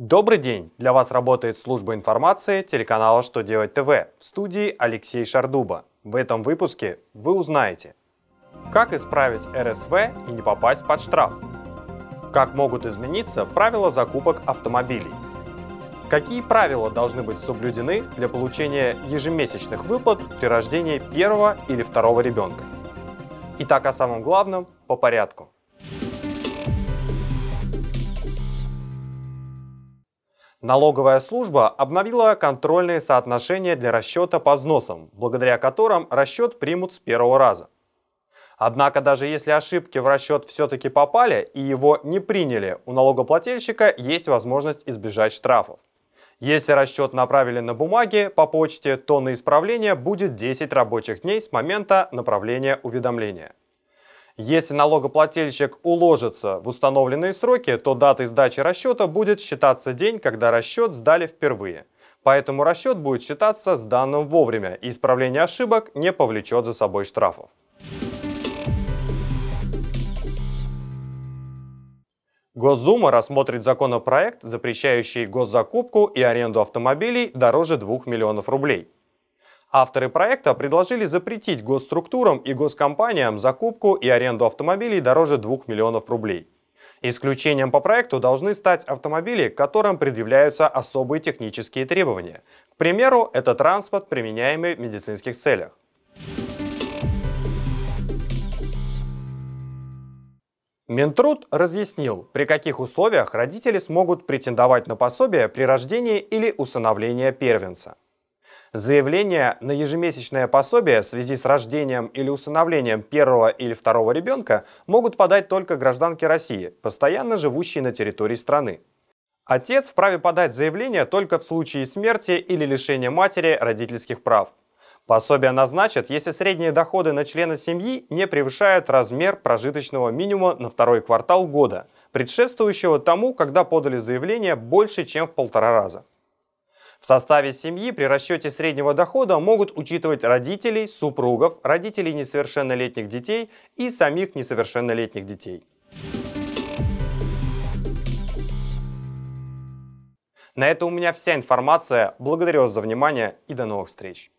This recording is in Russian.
Добрый день! Для вас работает служба информации телеканала «Что делать ТВ» в студии Алексей Шардуба. В этом выпуске вы узнаете, как исправить РСВ и не попасть под штраф, как могут измениться правила закупок автомобилей, какие правила должны быть соблюдены для получения ежемесячных выплат при рождении первого или второго ребенка. Итак, о самом главном по порядку. Налоговая служба обновила контрольные соотношения для расчета по взносам, благодаря которым расчет примут с первого раза. Однако даже если ошибки в расчет все-таки попали и его не приняли, у налогоплательщика есть возможность избежать штрафов. Если расчет направили на бумаге по почте, то на исправление будет 10 рабочих дней с момента направления уведомления. Если налогоплательщик уложится в установленные сроки, то датой сдачи расчета будет считаться день, когда расчет сдали впервые. Поэтому расчет будет считаться сданным вовремя, и исправление ошибок не повлечет за собой штрафов. Госдума рассмотрит законопроект, запрещающий госзакупку и аренду автомобилей дороже 2 миллионов рублей. Авторы проекта предложили запретить госструктурам и госкомпаниям закупку и аренду автомобилей дороже 2 миллионов рублей. Исключением по проекту должны стать автомобили, которым предъявляются особые технические требования. К примеру, это транспорт, применяемый в медицинских целях. Минтруд разъяснил, при каких условиях родители смогут претендовать на пособие при рождении или усыновлении первенца. Заявление на ежемесячное пособие в связи с рождением или усыновлением первого или второго ребенка могут подать только гражданки России, постоянно живущие на территории страны. Отец вправе подать заявление только в случае смерти или лишения матери родительских прав. Пособие назначат, если средние доходы на члена семьи не превышают размер прожиточного минимума на второй квартал года, предшествующего тому, когда подали заявление больше, чем в полтора раза. В составе семьи при расчете среднего дохода могут учитывать родителей, супругов, родителей несовершеннолетних детей и самих несовершеннолетних детей. На это у меня вся информация. Благодарю вас за внимание и до новых встреч.